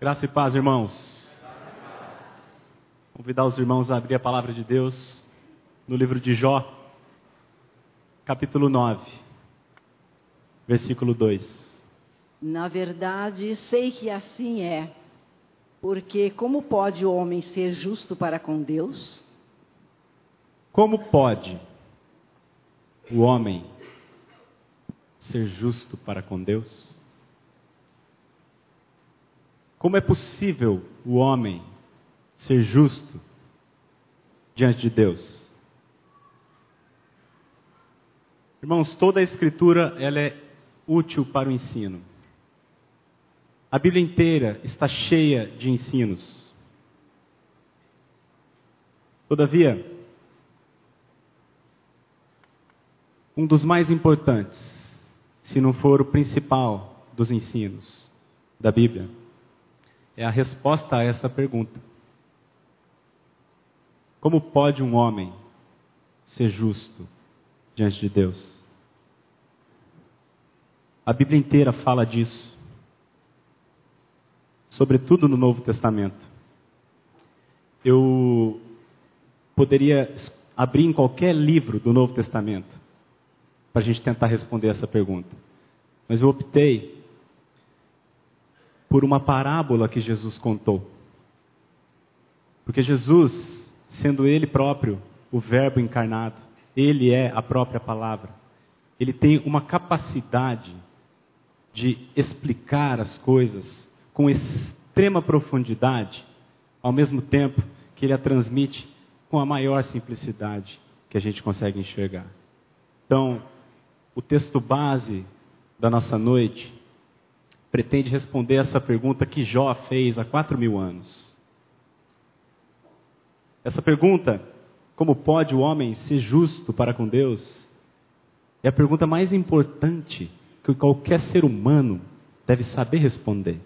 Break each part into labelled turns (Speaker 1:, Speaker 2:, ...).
Speaker 1: Graça e paz, irmãos. Convidar os irmãos a abrir a palavra de Deus no livro de Jó, capítulo 9, versículo 2.
Speaker 2: Na verdade, sei que assim é, porque como pode o homem ser justo para com Deus?
Speaker 1: Como pode o homem ser justo para com Deus? Como é possível o homem ser justo diante de Deus? Irmãos, toda a escritura ela é útil para o ensino. A Bíblia inteira está cheia de ensinos. Todavia, um dos mais importantes, se não for o principal dos ensinos da Bíblia, é a resposta a essa pergunta: Como pode um homem ser justo diante de Deus? A Bíblia inteira fala disso, sobretudo no Novo Testamento. Eu poderia abrir em qualquer livro do Novo Testamento para a gente tentar responder essa pergunta, mas eu optei por uma parábola que Jesus contou. Porque Jesus, sendo Ele próprio o Verbo encarnado, Ele é a própria palavra, Ele tem uma capacidade de explicar as coisas com extrema profundidade, ao mesmo tempo que Ele a transmite com a maior simplicidade que a gente consegue enxergar. Então, o texto base da nossa noite pretende responder essa pergunta que Jó fez há quatro mil anos. Essa pergunta, como pode o homem ser justo para com Deus, é a pergunta mais importante que qualquer ser humano deve saber responder.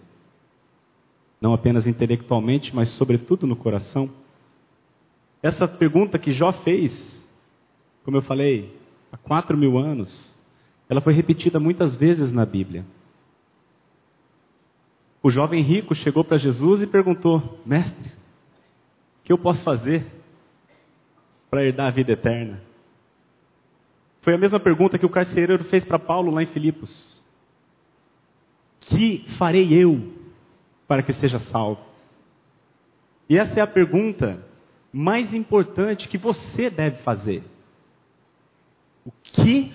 Speaker 1: Não apenas intelectualmente, mas sobretudo no coração. Essa pergunta que Jó fez, como eu falei, há quatro mil anos, ela foi repetida muitas vezes na Bíblia. O jovem rico chegou para Jesus e perguntou: Mestre, o que eu posso fazer para herdar a vida eterna? Foi a mesma pergunta que o carcereiro fez para Paulo lá em Filipos: Que farei eu para que seja salvo? E essa é a pergunta mais importante que você deve fazer. O que,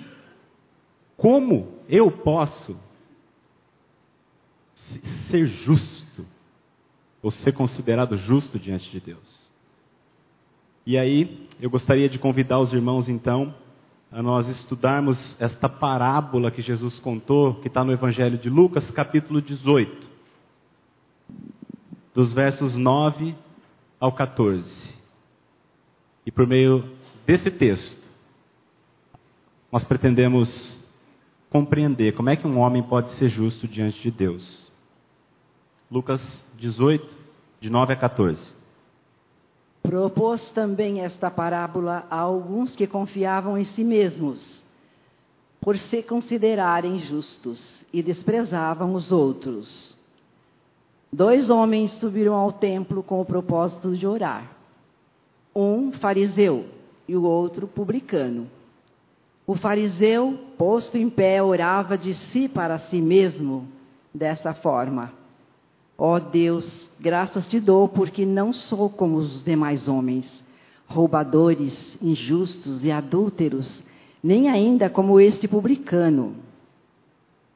Speaker 1: como eu posso ser justo, ou ser considerado justo diante de Deus. E aí, eu gostaria de convidar os irmãos, então, a nós estudarmos esta parábola que Jesus contou, que está no Evangelho de Lucas, capítulo 18, dos versos 9 ao 14. E por meio desse texto, nós pretendemos compreender como é que um homem pode ser justo diante de Deus. Lucas 18, de 9 a 14.
Speaker 2: Propôs também esta parábola a alguns que confiavam em si mesmos, por se considerarem justos, e desprezavam os outros. Dois homens subiram ao templo com o propósito de orar. Um fariseu e o outro publicano. O fariseu, posto em pé, orava de si para si mesmo, dessa forma: Ó oh Deus, graças te dou, porque não sou como os demais homens, roubadores, injustos e adúlteros, nem ainda como este publicano.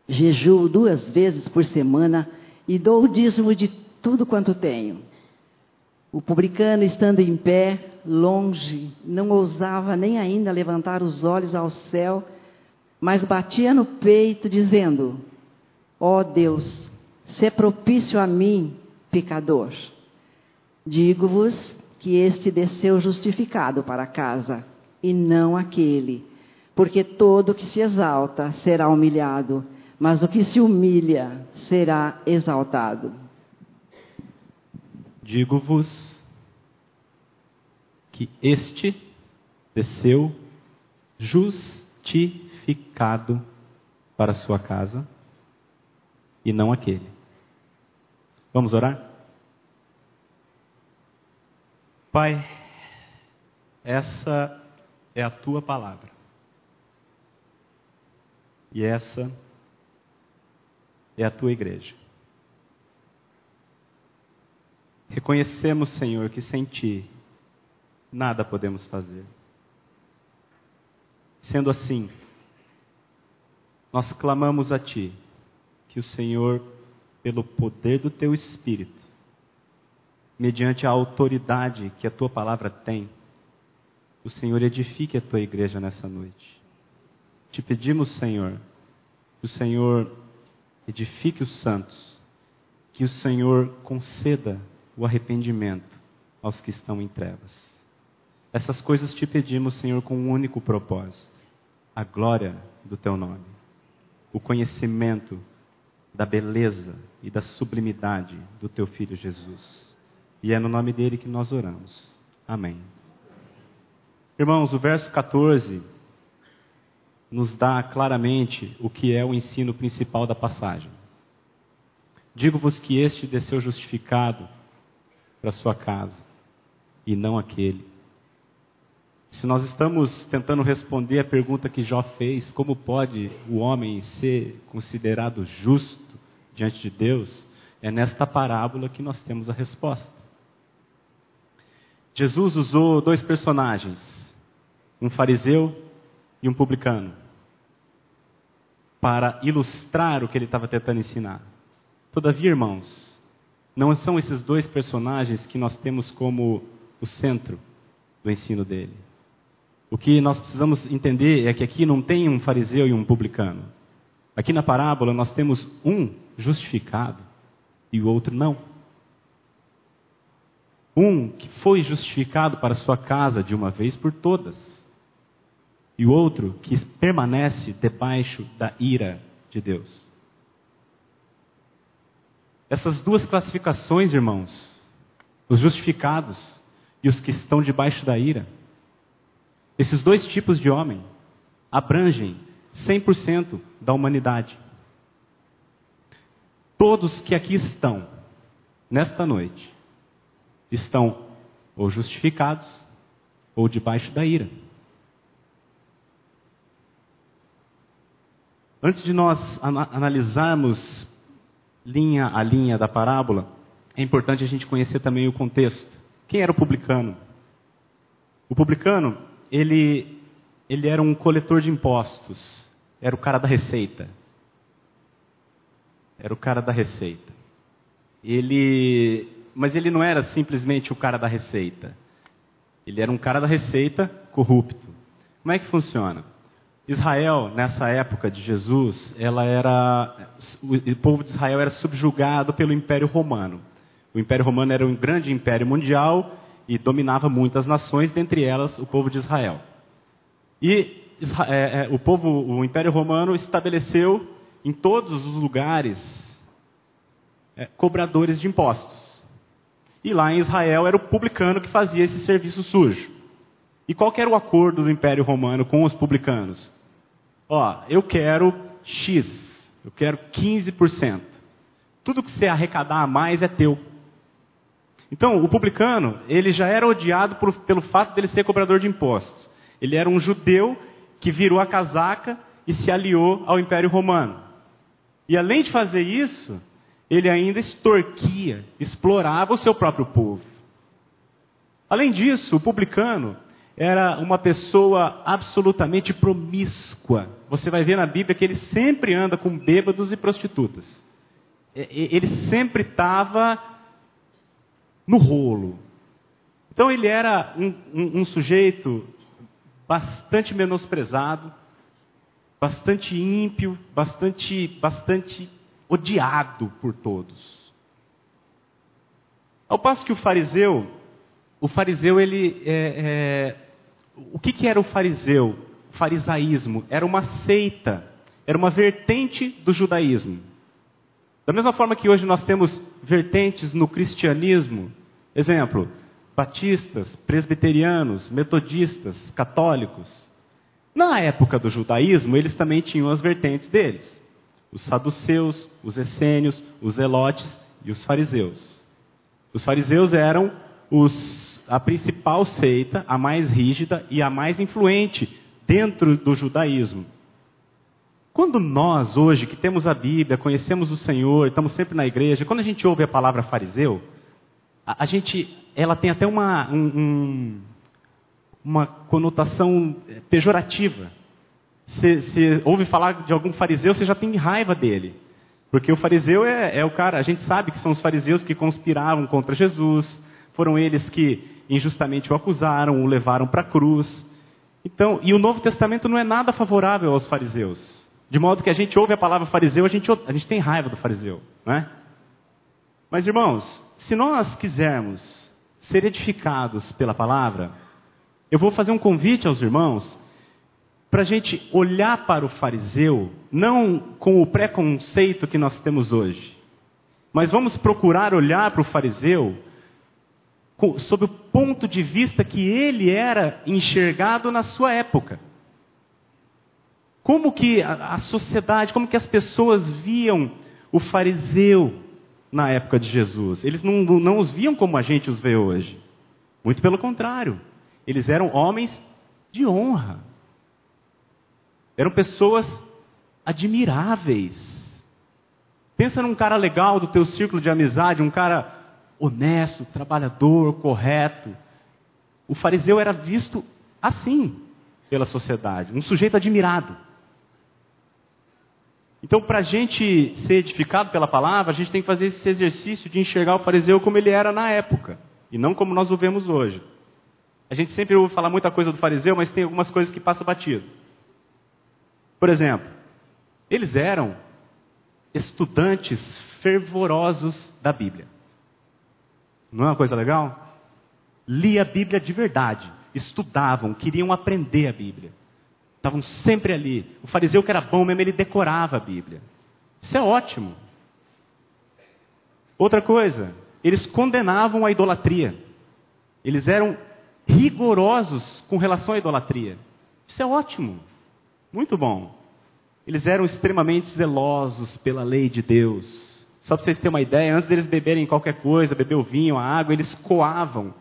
Speaker 2: Jejuo duas vezes por semana e dou o dízimo de tudo quanto tenho. O publicano, estando em pé, longe, não ousava nem ainda levantar os olhos ao céu, mas batia no peito, dizendo: Ó oh Deus, Ser propício a mim, pecador. Digo-vos que este desceu justificado para casa, e não aquele. Porque todo que se exalta será humilhado, mas o que se humilha será exaltado.
Speaker 1: Digo-vos que este desceu justificado para sua casa, e não aquele. Vamos orar? Pai, essa é a tua palavra. E essa é a tua igreja. Reconhecemos, Senhor, que sem ti nada podemos fazer. Sendo assim, nós clamamos a ti que o Senhor, pelo poder do teu Espírito, mediante a autoridade que a tua palavra tem, o Senhor edifique a tua igreja nessa noite. Te pedimos, Senhor, que o Senhor edifique os santos, que o Senhor conceda o arrependimento aos que estão em trevas. Essas coisas te pedimos, Senhor, com um único propósito: a glória do teu nome, o conhecimento da beleza e da sublimidade do teu filho Jesus. E é no nome dele que nós oramos. Amém. Irmãos, o verso 14 nos dá claramente o que é o ensino principal da passagem. Digo-vos que este desceu justificado para sua casa e não aquele. Se nós estamos tentando responder a pergunta que Jó fez, como pode o homem ser considerado justo diante de Deus, é nesta parábola que nós temos a resposta. Jesus usou dois personagens, um fariseu e um publicano, para ilustrar o que ele estava tentando ensinar. Todavia, irmãos, não são esses dois personagens que nós temos como o centro do ensino dele. O que nós precisamos entender é que aqui não tem um fariseu e um publicano. Aqui na parábola nós temos um justificado e o outro não. Um que foi justificado para sua casa de uma vez por todas, e o outro que permanece debaixo da ira de Deus. Essas duas classificações, irmãos, os justificados e os que estão debaixo da ira, esses dois tipos de homem abrangem 100% da humanidade. Todos que aqui estão, nesta noite, estão ou justificados ou debaixo da ira. Antes de nós analisarmos linha a linha da parábola, é importante a gente conhecer também o contexto. Quem era o publicano? O publicano, ele, ele era um coletor de impostos, era o cara da receita. Era o cara da receita. Ele, mas ele não era simplesmente o cara da receita. Ele era um cara da receita corrupto. Como é que funciona? Israel, nessa época de Jesus, ela era, o povo de Israel era subjugado pelo Império Romano. O Império Romano era um grande império mundial e dominava muitas nações, dentre elas o povo de Israel. E é, é, o povo, o Império Romano estabeleceu em todos os lugares é, cobradores de impostos. E lá em Israel era o publicano que fazia esse serviço sujo. E qual era o acordo do Império Romano com os publicanos? Ó, eu quero X, eu quero 15%. Tudo que você arrecadar a mais é teu. Então, o publicano, ele já era odiado por, pelo fato dele ser cobrador de impostos. Ele era um judeu que virou a casaca e se aliou ao Império Romano. E além de fazer isso, ele ainda extorquia, explorava o seu próprio povo. Além disso, o publicano, era uma pessoa absolutamente promíscua. Você vai ver na Bíblia que ele sempre anda com bêbados e prostitutas. Ele sempre estava no rolo. Então ele era um, um, um sujeito bastante menosprezado, bastante ímpio, bastante, bastante odiado por todos. Ao passo que o fariseu, o fariseu ele é, é, o que, que era o fariseu? O farisaísmo era uma seita, era uma vertente do judaísmo. Da mesma forma que hoje nós temos vertentes no cristianismo, exemplo, batistas, presbiterianos, metodistas, católicos. Na época do judaísmo, eles também tinham as vertentes deles. Os saduceus, os essênios, os elotes e os fariseus. Os fariseus eram os, a principal seita, a mais rígida e a mais influente dentro do judaísmo. Quando nós, hoje, que temos a Bíblia, conhecemos o Senhor, estamos sempre na igreja, quando a gente ouve a palavra fariseu, a, a gente, ela tem até uma, um, um, uma conotação pejorativa. Se, ouve falar de algum fariseu, você já tem raiva dele. Porque o fariseu é, é o cara, a gente sabe que são os fariseus que conspiravam contra Jesus, foram eles que injustamente o acusaram, o levaram para a cruz. Então, e o Novo Testamento não é nada favorável aos fariseus. De modo que a gente ouve a palavra fariseu, a gente, a gente tem raiva do fariseu, né? Mas irmãos, se nós quisermos ser edificados pela palavra, eu vou fazer um convite aos irmãos para a gente olhar para o fariseu, não com o preconceito que nós temos hoje, mas vamos procurar olhar para o fariseu sob o ponto de vista que ele era enxergado na sua época. Como que a, sociedade, como que as pessoas viam o fariseu na época de Jesus? Eles não, não os viam como a gente os vê hoje. Muito pelo contrário. Eles eram homens de honra. Eram pessoas admiráveis. Pensa num cara legal do teu círculo de amizade, um cara honesto, trabalhador, correto. O fariseu era visto assim pela sociedade, um sujeito admirado. Então, para a gente ser edificado pela palavra, a gente tem que fazer esse exercício de enxergar o fariseu como ele era na época, e não como nós o vemos hoje. A gente sempre ouve falar muita coisa do fariseu, mas tem algumas coisas que passam batido. Por exemplo, eles eram estudantes fervorosos da Bíblia. Não é uma coisa legal? Lia a Bíblia de verdade, estudavam, queriam aprender a Bíblia. Estavam sempre ali. O fariseu que era bom mesmo, ele decorava a Bíblia. Isso é ótimo. Outra coisa, eles condenavam a idolatria. Eles eram rigorosos com relação à idolatria. Isso é ótimo. Muito bom. Eles eram extremamente zelosos pela lei de Deus. Só para vocês terem uma ideia, antes deles beberem qualquer coisa, beber o vinho, a água, eles coavam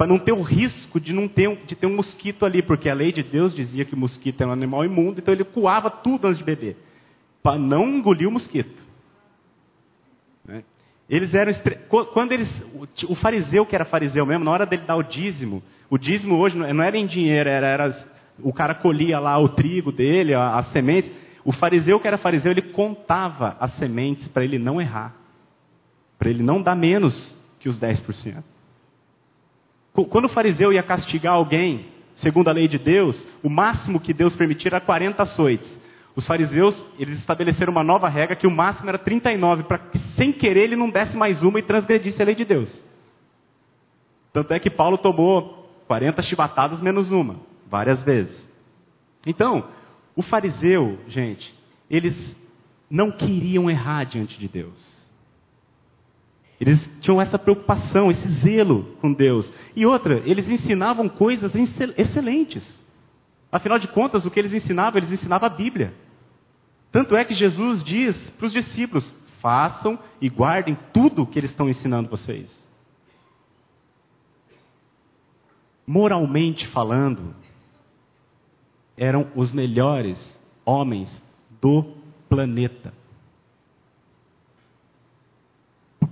Speaker 1: para não ter o risco de não ter, de ter um mosquito ali, porque a lei de Deus dizia que o mosquito é um animal imundo, então ele coava tudo antes de beber, para não engolir o mosquito. Né? Eles eram quando eles, o fariseu que era fariseu mesmo, na hora dele dar o dízimo, o dízimo hoje não era em dinheiro, era, era o cara colhia lá o trigo dele, as sementes. O fariseu que era fariseu, ele contava as sementes para ele não errar, para ele não dar menos que os 10%. Quando o fariseu ia castigar alguém, segundo a lei de Deus, o máximo que Deus permitia era 40 açoites. Os fariseus, eles estabeleceram uma nova regra que o máximo era 39, para que sem querer ele não desse mais uma e transgredisse a lei de Deus. Tanto é que Paulo tomou 40 chibatadas menos uma, várias vezes. Então, o fariseu, gente, eles não queriam errar diante de Deus. Eles tinham essa preocupação, esse zelo com Deus. E outra, eles ensinavam coisas excelentes. Afinal de contas, o que eles ensinavam, eles ensinavam a Bíblia. Tanto é que Jesus diz para os discípulos: façam e guardem tudo o que eles estão ensinando vocês. Moralmente falando, eram os melhores homens do planeta.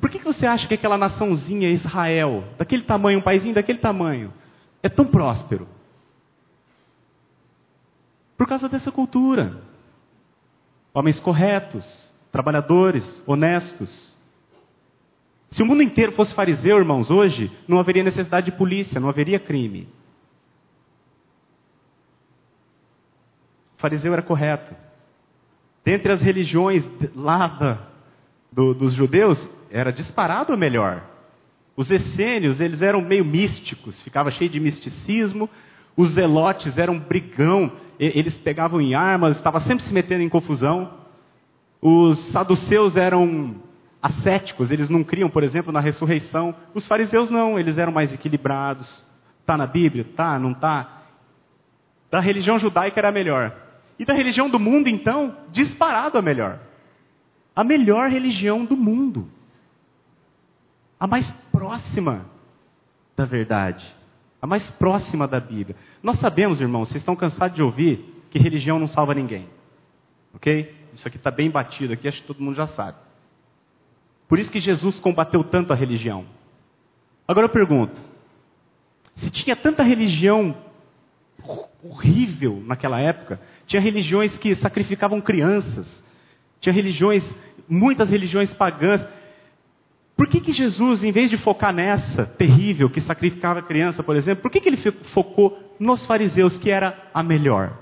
Speaker 1: Por que, você acha que aquela naçãozinha Israel, daquele tamanho, um paísinho daquele tamanho, é tão próspero? Por causa dessa cultura. Homens corretos, trabalhadores, honestos. Se o mundo inteiro fosse fariseu, irmãos, hoje não haveria necessidade de polícia, não haveria crime. O fariseu era correto. Dentre as religiões lá da, do, dos judeus, era disparado o melhor. Os essênios, eles eram meio místicos, ficava cheio de misticismo. Os zelotes eram brigão, eles pegavam em armas, estavam sempre se metendo em confusão. Os saduceus eram ascéticos, eles não criam, por exemplo, na ressurreição. Os fariseus não, eles eram mais equilibrados. Está na Bíblia? Tá, não está? Da religião judaica era melhor. E da religião do mundo, então, disparado a melhor. A melhor religião do mundo. A mais próxima da verdade, a mais próxima da Bíblia. Nós sabemos, irmãos, vocês estão cansados de ouvir que religião não salva ninguém. Ok? Isso aqui está bem batido aqui, acho que todo mundo já sabe. Por isso que Jesus combateu tanto a religião. Agora eu pergunto: se tinha tanta religião horrível naquela época, tinha religiões que sacrificavam crianças, tinha religiões, muitas religiões pagãs. Por que, que Jesus, em vez de focar nessa terrível que sacrificava criança, por exemplo, por que, que ele focou nos fariseus, que era a melhor?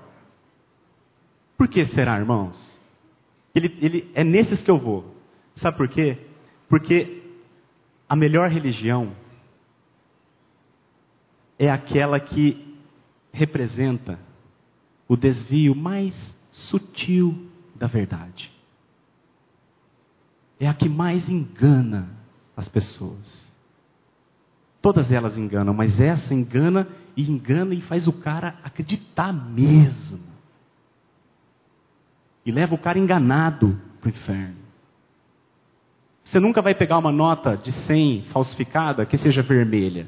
Speaker 1: Por que será, irmãos? Ele, ele, é nesses que eu vou. Sabe por quê? Porque a melhor religião é aquela que representa o desvio mais sutil da verdade. É a que mais engana as pessoas. Todas elas enganam, mas essa engana e engana e faz o cara acreditar mesmo. E leva o cara enganado para o inferno. Você nunca vai pegar uma nota de 100 falsificada que seja vermelha.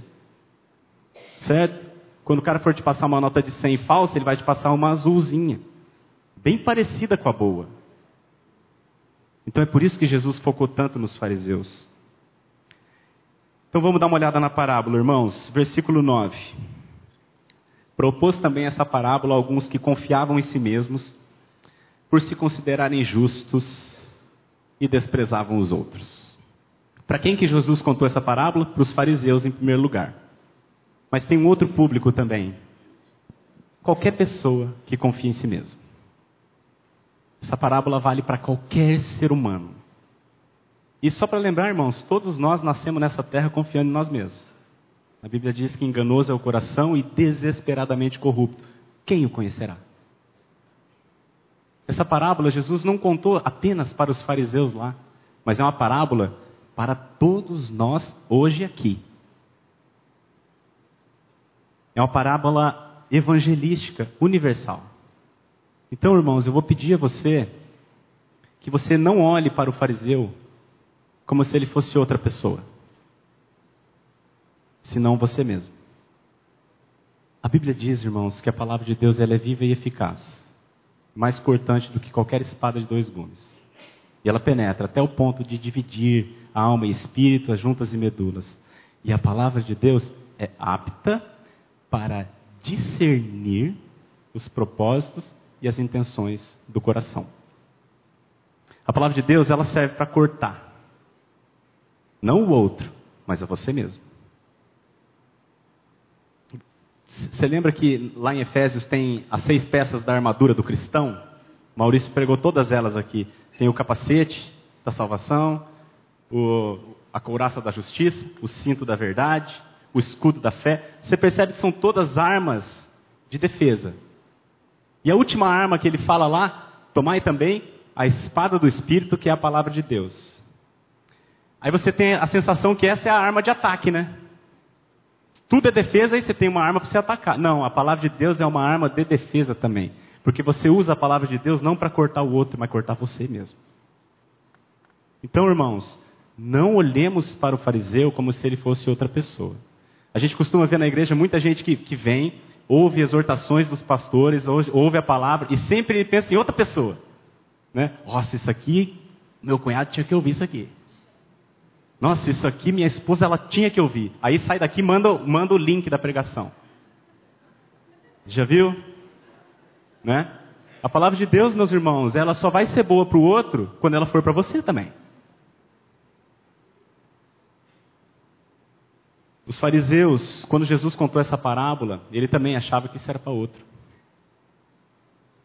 Speaker 1: Certo? Quando o cara for te passar uma nota de 100 falsa, ele vai te passar uma azulzinha. Bem parecida com a boa. Então é por isso que Jesus focou tanto nos fariseus. Então vamos dar uma olhada na parábola, irmãos. Versículo 9. Propôs também essa parábola a alguns que confiavam em si mesmos, por se considerarem justos e desprezavam os outros. Para quem que Jesus contou essa parábola? Para os fariseus em primeiro lugar. Mas tem um outro público também. Qualquer pessoa que confia em si mesmo. Essa parábola vale para qualquer ser humano. E só para lembrar, irmãos, todos nós nascemos nessa terra confiando em nós mesmos. A Bíblia diz que enganoso é o coração e desesperadamente corrupto. Quem o conhecerá? Essa parábola Jesus não contou apenas para os fariseus lá, mas é uma parábola para todos nós hoje aqui. É uma parábola evangelística universal. Então, irmãos, eu vou pedir a você que você não olhe para o fariseu como se ele fosse outra pessoa, senão você mesmo. A Bíblia diz, irmãos, que a palavra de Deus ela é viva e eficaz, mais cortante do que qualquer espada de dois gumes. E ela penetra até o ponto de dividir a alma e espírito, as juntas e medulas. E a palavra de Deus é apta para discernir os propósitos e as intenções do coração. A palavra de Deus, ela serve para cortar. Não o outro, mas a você mesmo. Você lembra que lá em Efésios tem as seis peças da armadura do cristão? Maurício pregou todas elas aqui. Tem o capacete da salvação, o, a couraça da justiça, o cinto da verdade, o escudo da fé, você percebe que são todas armas de defesa. E a última arma que ele fala lá, tomai também a espada do Espírito, que é a palavra de Deus. Aí você tem a sensação que essa é a arma de ataque, né? Tudo é defesa e você tem uma arma para você atacar. Não, a palavra de Deus é uma arma de defesa também. Porque você usa a palavra de Deus não para cortar o outro, mas cortar você mesmo. Então, irmãos, não olhemos para o fariseu como se ele fosse outra pessoa. A gente costuma ver na igreja muita gente que, que vem, ouve exortações dos pastores, ouve a palavra e sempre pensa em outra pessoa. Né? Nossa, isso aqui, meu cunhado tinha que ouvir isso aqui. Nossa, isso aqui minha esposa ela tinha que ouvir. Aí sai daqui manda, manda o link da pregação. Já viu? Né? A palavra de Deus, meus irmãos, ela só vai ser boa para o outro quando ela for para você também. Os fariseus, quando Jesus contou essa parábola, ele também achava que isso era para outro.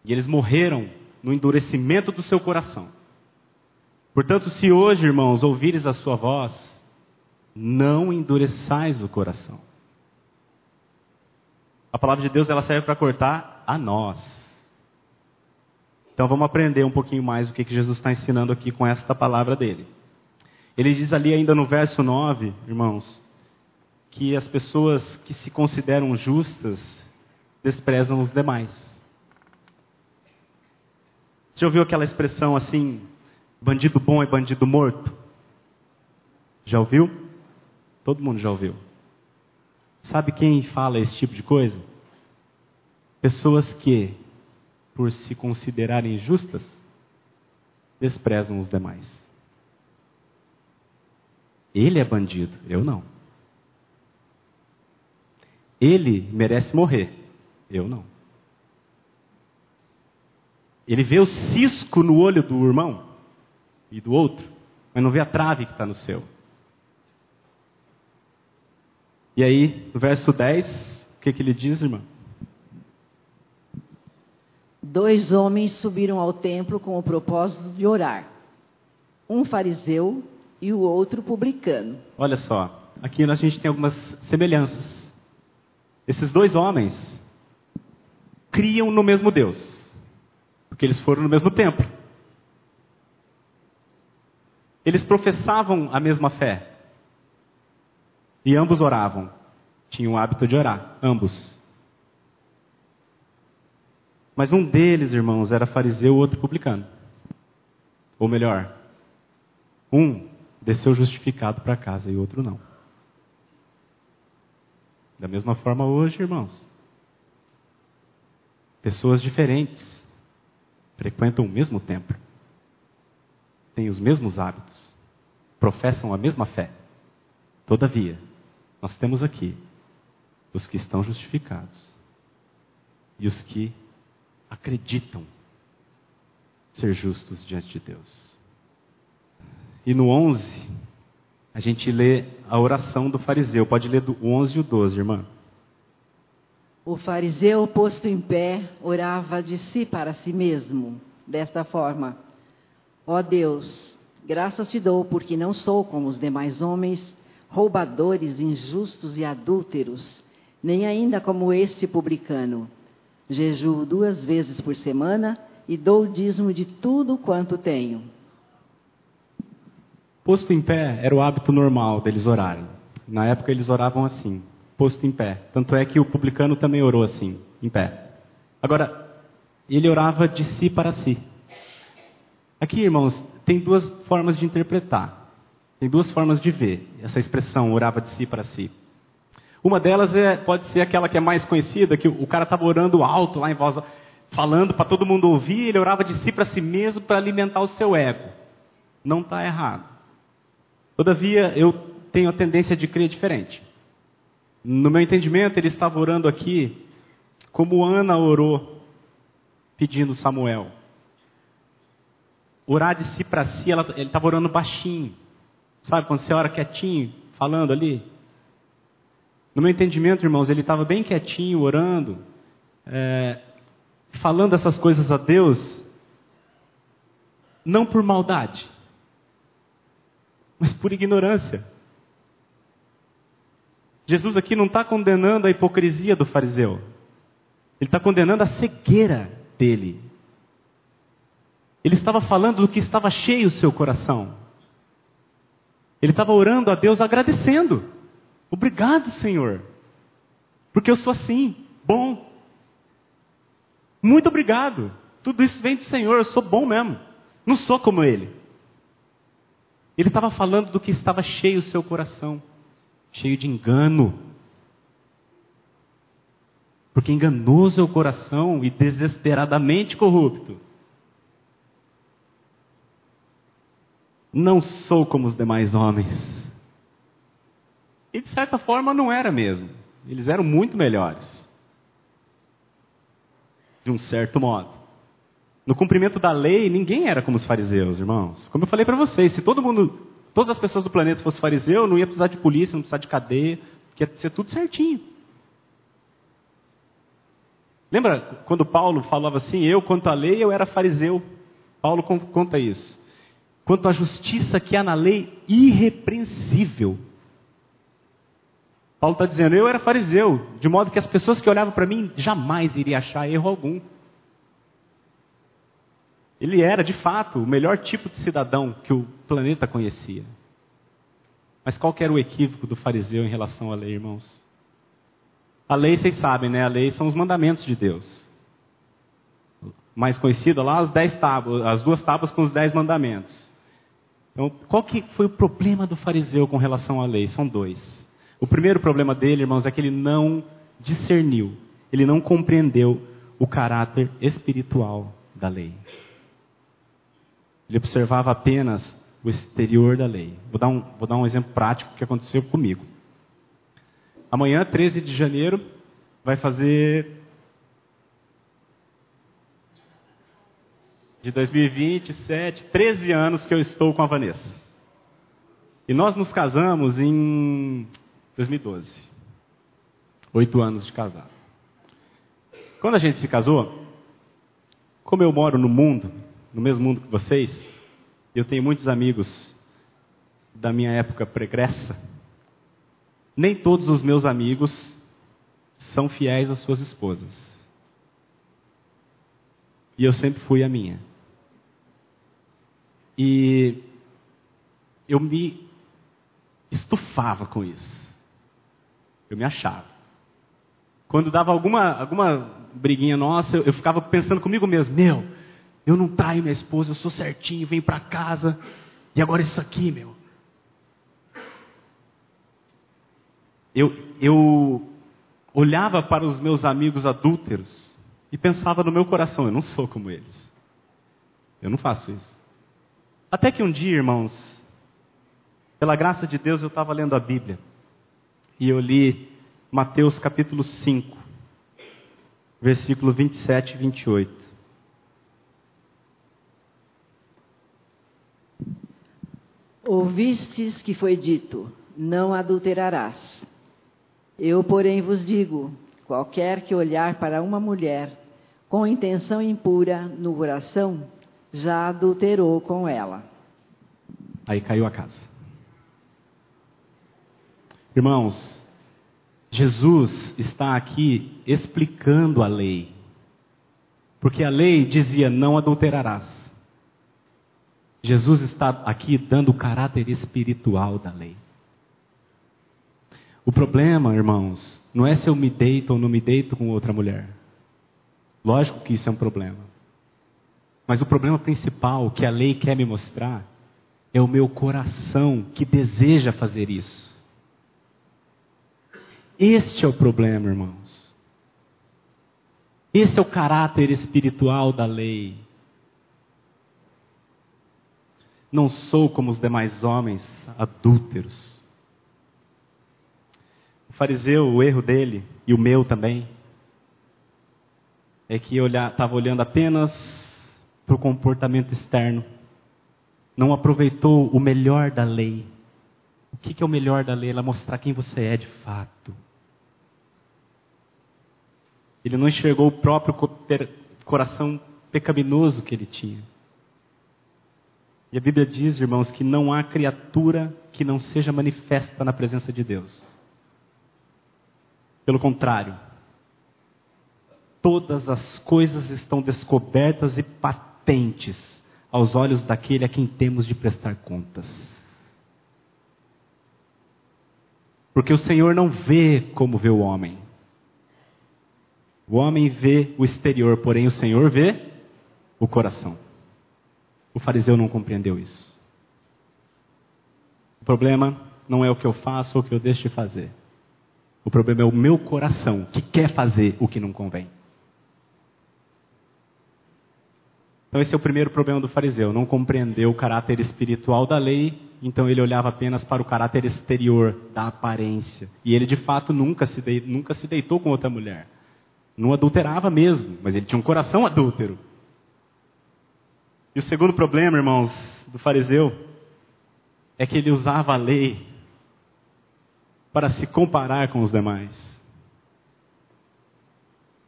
Speaker 1: E eles morreram no endurecimento do seu coração. Portanto, se hoje, irmãos, ouvires a sua voz, não endureçais o coração. A palavra de Deus ela serve para cortar a nós. Então vamos aprender um pouquinho mais o que, Jesus está ensinando aqui com esta palavra dele. Ele diz ali ainda no verso 9, irmãos, que as pessoas que se consideram justas desprezam os demais. Você ouviu aquela expressão assim, bandido bom é bandido morto? Já ouviu? Todo mundo já ouviu. Sabe quem fala esse tipo de coisa? Pessoas que, por se considerarem justas, desprezam os demais. Ele é bandido, eu não. Ele merece morrer, eu não. Ele vê o cisco no olho do irmão e do outro, mas não vê a trave que está no seu. E aí, no verso 10, o que, que ele diz, irmão?
Speaker 2: Dois homens subiram ao templo com o propósito de orar. Um fariseu e o outro publicano.
Speaker 1: Olha só, aqui a gente tem algumas semelhanças. Esses dois homens criam no mesmo Deus, porque eles foram no mesmo templo. Eles professavam a mesma fé. E ambos oravam. Tinham o hábito de orar, ambos. Mas um deles, irmãos, era fariseu, o outro publicano. Ou melhor, um desceu justificado para casa e o outro não. Da mesma forma hoje, irmãos. Pessoas diferentes frequentam o mesmo templo, têm os mesmos hábitos, professam a mesma fé. Todavia, nós temos aqui os que estão justificados e os que acreditam ser justos diante de Deus. E no 11, a gente lê a oração do fariseu. Pode ler do 11 e o 12, irmã.
Speaker 2: O fariseu, posto em pé, orava de si para si mesmo, desta forma: Ó Deus, graças te dou, porque não sou como os demais homens, roubadores, injustos e adúlteros, nem ainda como este publicano. Jejuo duas vezes por semana e dou o dízimo de tudo quanto tenho.
Speaker 1: Posto em pé era o hábito normal deles orarem. Na época eles oravam assim, posto em pé. Tanto é que o publicano também orou assim, em pé. Agora, ele orava de si para si. Aqui, irmãos, tem duas formas de interpretar. Tem duas formas de ver essa expressão, orava de si para si. Uma delas é, pode ser aquela que é mais conhecida, que o cara estava orando alto lá em voz, falando para todo mundo ouvir, ele orava de si para si mesmo para alimentar o seu ego. Não está errado. Todavia, eu tenho a tendência de crer diferente. No meu entendimento, ele estava orando aqui como Ana orou, pedindo Samuel. Orar de si para si, ela, ele estava orando baixinho. Sabe quando você ora quietinho, falando ali? No meu entendimento, irmãos, ele estava bem quietinho, orando, é, falando essas coisas a Deus, não por maldade, mas por ignorância. Jesus aqui não está condenando a hipocrisia do fariseu, ele está condenando a cegueira dele. Ele estava falando do que estava cheio o seu coração. Ele estava orando a Deus agradecendo. Obrigado, Senhor. Porque eu sou assim, bom. Muito obrigado. Tudo isso vem do Senhor, eu sou bom mesmo. Não sou como ele. Ele estava falando do que estava cheio o seu coração cheio de engano. Porque enganoso é o coração e desesperadamente corrupto. Não sou como os demais homens. E de certa forma não era mesmo. Eles eram muito melhores. De um certo modo. No cumprimento da lei, ninguém era como os fariseus, irmãos. Como eu falei para vocês, se todo mundo, todas as pessoas do planeta fossem fariseu, não ia precisar de polícia, não precisar de cadeia, ia ser tudo certinho. Lembra quando Paulo falava assim, eu quanto à lei, eu era fariseu. Paulo conta isso quanto à justiça que há na lei irrepreensível. Paulo está dizendo, eu era fariseu, de modo que as pessoas que olhavam para mim jamais iriam achar erro algum. Ele era, de fato, o melhor tipo de cidadão que o planeta conhecia. Mas qual era o equívoco do fariseu em relação à lei, irmãos? A lei, vocês sabem, né? A lei são os mandamentos de Deus. Mais conhecida lá, as, dez tábuas, as duas tábuas com os dez mandamentos. Então, qual que foi o problema do fariseu com relação à lei? São dois. O primeiro problema dele, irmãos, é que ele não discerniu, ele não compreendeu o caráter espiritual da lei. Ele observava apenas o exterior da lei. Vou dar um, vou dar um exemplo prático que aconteceu comigo. Amanhã, 13 de janeiro, vai fazer de 2027, 13 anos que eu estou com a Vanessa. E nós nos casamos em 2012. Oito anos de casado. Quando a gente se casou, como eu moro no mundo, no mesmo mundo que vocês, eu tenho muitos amigos da minha época pregressa, nem todos os meus amigos são fiéis às suas esposas. E eu sempre fui a minha. E eu me estufava com isso. Eu me achava. Quando dava alguma, alguma briguinha nossa, eu, eu ficava pensando comigo mesmo: meu, eu não traio minha esposa, eu sou certinho, venho para casa. E agora isso aqui, meu. Eu, eu olhava para os meus amigos adúlteros e pensava no meu coração: eu não sou como eles. Eu não faço isso. Até que um dia, irmãos, pela graça de Deus, eu estava lendo a Bíblia. E eu li Mateus capítulo 5, versículo 27 e 28.
Speaker 2: Ouvistes que foi dito: Não adulterarás. Eu, porém, vos digo: qualquer que olhar para uma mulher com intenção impura no coração, já adulterou com ela.
Speaker 1: Aí caiu a casa. Irmãos, Jesus está aqui explicando a lei. Porque a lei dizia: não adulterarás. Jesus está aqui dando o caráter espiritual da lei. O problema, irmãos, não é se eu me deito ou não me deito com outra mulher. Lógico que isso é um problema. Mas o problema principal que a lei quer me mostrar é o meu coração que deseja fazer isso. Este é o problema, irmãos. Esse é o caráter espiritual da lei. Não sou como os demais homens adúlteros. O fariseu, o erro dele, e o meu também, é que estava olhando apenas para o comportamento externo. Não aproveitou o melhor da lei. O que, é o melhor da lei? Ela mostrar quem você é de fato. Ele não enxergou o próprio coração pecaminoso que ele tinha. E a Bíblia diz, irmãos, que não há criatura que não seja manifesta na presença de Deus. Pelo contrário, todas as coisas estão descobertas e patentes aos olhos daquele a quem temos de prestar contas. Porque o Senhor não vê como vê o homem. O homem vê o exterior, porém o Senhor vê o coração. O fariseu não compreendeu isso. O problema não é o que eu faço ou o que eu deixo de fazer. O problema é o meu coração que quer fazer o que não convém. Então, esse é o primeiro problema do fariseu. Não compreendeu o caráter espiritual da lei, então ele olhava apenas para o caráter exterior, da aparência. E ele, de fato, nunca se, de... nunca se deitou com outra mulher. Não adulterava mesmo, mas ele tinha um coração adúltero. E o segundo problema, irmãos, do fariseu, é que ele usava a lei para se comparar com os demais.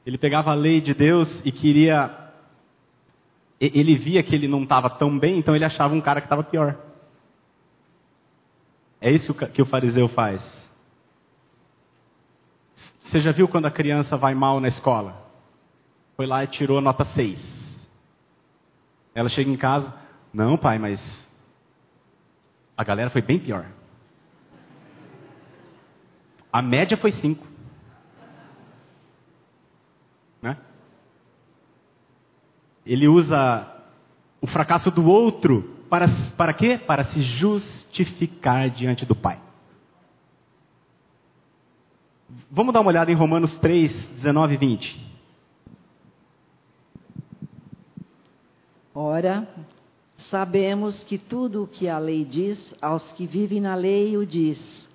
Speaker 1: Ele pegava a lei de Deus e queria ele via que ele não estava tão bem, então ele achava um cara que estava pior. É isso que o fariseu faz. Você já viu quando a criança vai mal na escola? Foi lá e tirou a nota 6. Ela chega em casa, não, pai, mas a galera foi bem pior. A média foi 5. Ele usa o fracasso do outro para, para quê? Para se justificar diante do Pai. Vamos dar uma olhada em Romanos 3, 19 e 20.
Speaker 2: Ora, sabemos que tudo o que a lei diz, aos que vivem na lei o diz,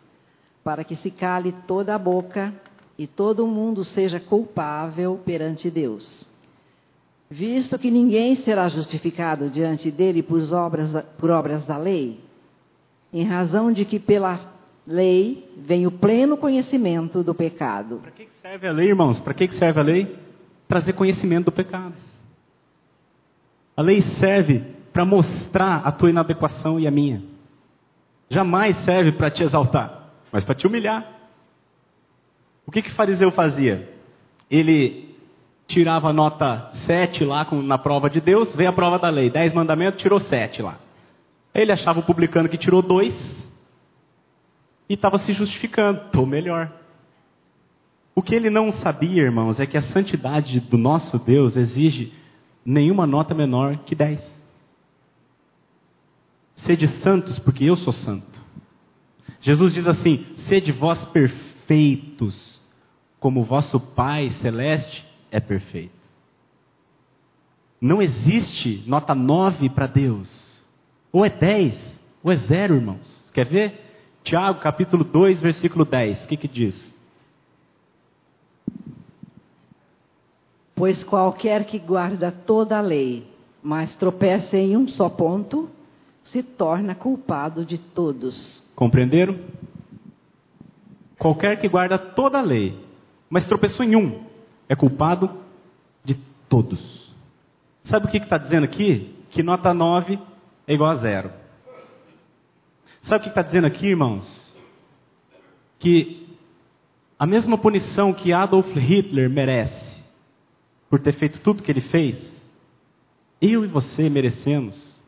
Speaker 2: para que se cale toda a boca e todo mundo seja culpável perante Deus. Visto que ninguém será justificado diante dele por obras, por obras da lei, em razão de que pela lei vem o pleno conhecimento do pecado.
Speaker 1: Para que serve a lei, irmãos? Para que serve a lei? Trazer conhecimento do pecado. A lei serve para mostrar a tua inadequação e a minha. Jamais serve para te exaltar, mas para te humilhar. O que que fariseu fazia? Ele tirava nota 7 lá na prova de Deus, veio a prova da lei, 10 mandamentos, tirou 7 lá. Ele achava o publicano que tirou 2 e estava se justificando, estou melhor. O que ele não sabia, irmãos, é que a santidade do nosso Deus exige nenhuma nota menor que 10. Sede santos, porque eu sou santo. Jesus diz assim: sede vós perfeitos, como vosso Pai celeste é perfeito. Não existe nota 9 para Deus. Ou é 10, ou é zero, irmãos. Quer ver? Tiago capítulo 2, versículo 10. O que, que diz?
Speaker 2: Pois qualquer que guarda toda a lei, mas tropeça em um só ponto, se torna culpado de todos.
Speaker 1: Compreenderam? Qualquer que guarda toda a lei, mas tropeçou em um, é culpado de todos. Sabe o que está dizendo aqui? Que nota 9 é igual a zero. Sabe o que está dizendo aqui, irmãos? Que a mesma punição que Adolf Hitler merece por ter feito tudo que ele fez, eu e você merecemos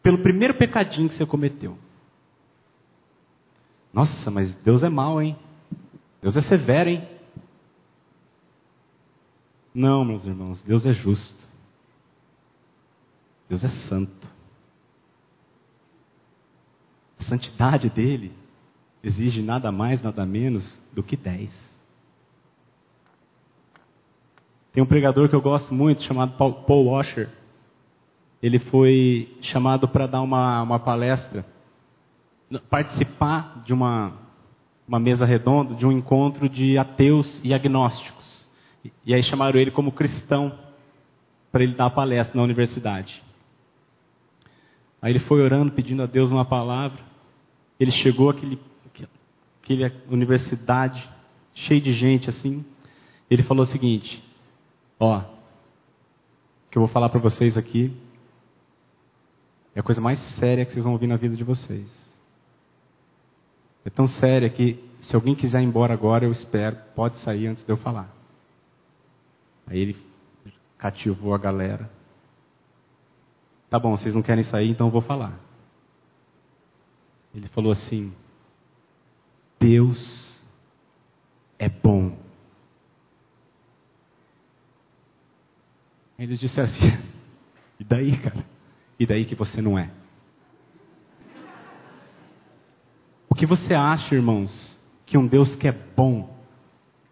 Speaker 1: pelo primeiro pecadinho que você cometeu. Nossa, mas Deus é mau, hein? Deus é severo, hein? Não, meus irmãos, Deus é justo. Deus é santo. A santidade dele exige nada mais, nada menos do que dez. Tem um pregador que eu gosto muito, chamado Paul Washer. Ele foi chamado para dar uma, uma palestra, participar de uma, uma mesa redonda, de um encontro de ateus e agnósticos. E aí chamaram ele como cristão para ele dar palestra na universidade. Aí ele foi orando, pedindo a Deus uma palavra. Ele chegou àquele, àquele universidade, cheio de gente assim. Ele falou o seguinte: Ó, o que eu vou falar para vocês aqui é a coisa mais séria que vocês vão ouvir na vida de vocês. É tão séria que se alguém quiser ir embora agora, eu espero, pode sair antes de eu falar. Aí ele cativou a galera. Tá bom, vocês não querem sair, então eu vou falar. Ele falou assim: Deus é bom. Eles disseram assim: e daí, cara? E daí que você não é? O que você acha, irmãos, que um Deus que é bom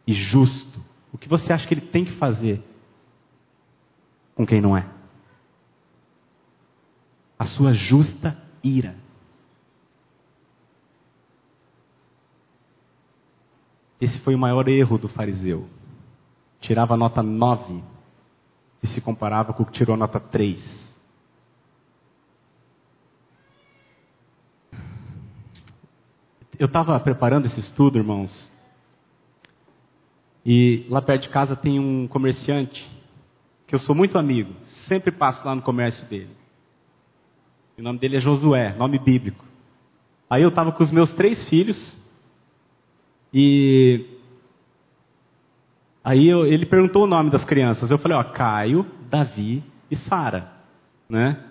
Speaker 1: e justo, o que você acha que ele tem que fazer com quem não é? A sua justa ira. Esse foi o maior erro do fariseu. Tirava nota 9 e se comparava com o que tirou nota 3. Eu estava preparando esse estudo, irmãos, e lá perto de casa tem um comerciante que eu sou muito amigo, sempre passo lá no comércio dele. O nome dele é Josué, nome bíblico. Aí eu estava com os meus três filhos e Aí eu, ele perguntou o nome das crianças. Eu falei, ó, Caio, Davi e Sara, né?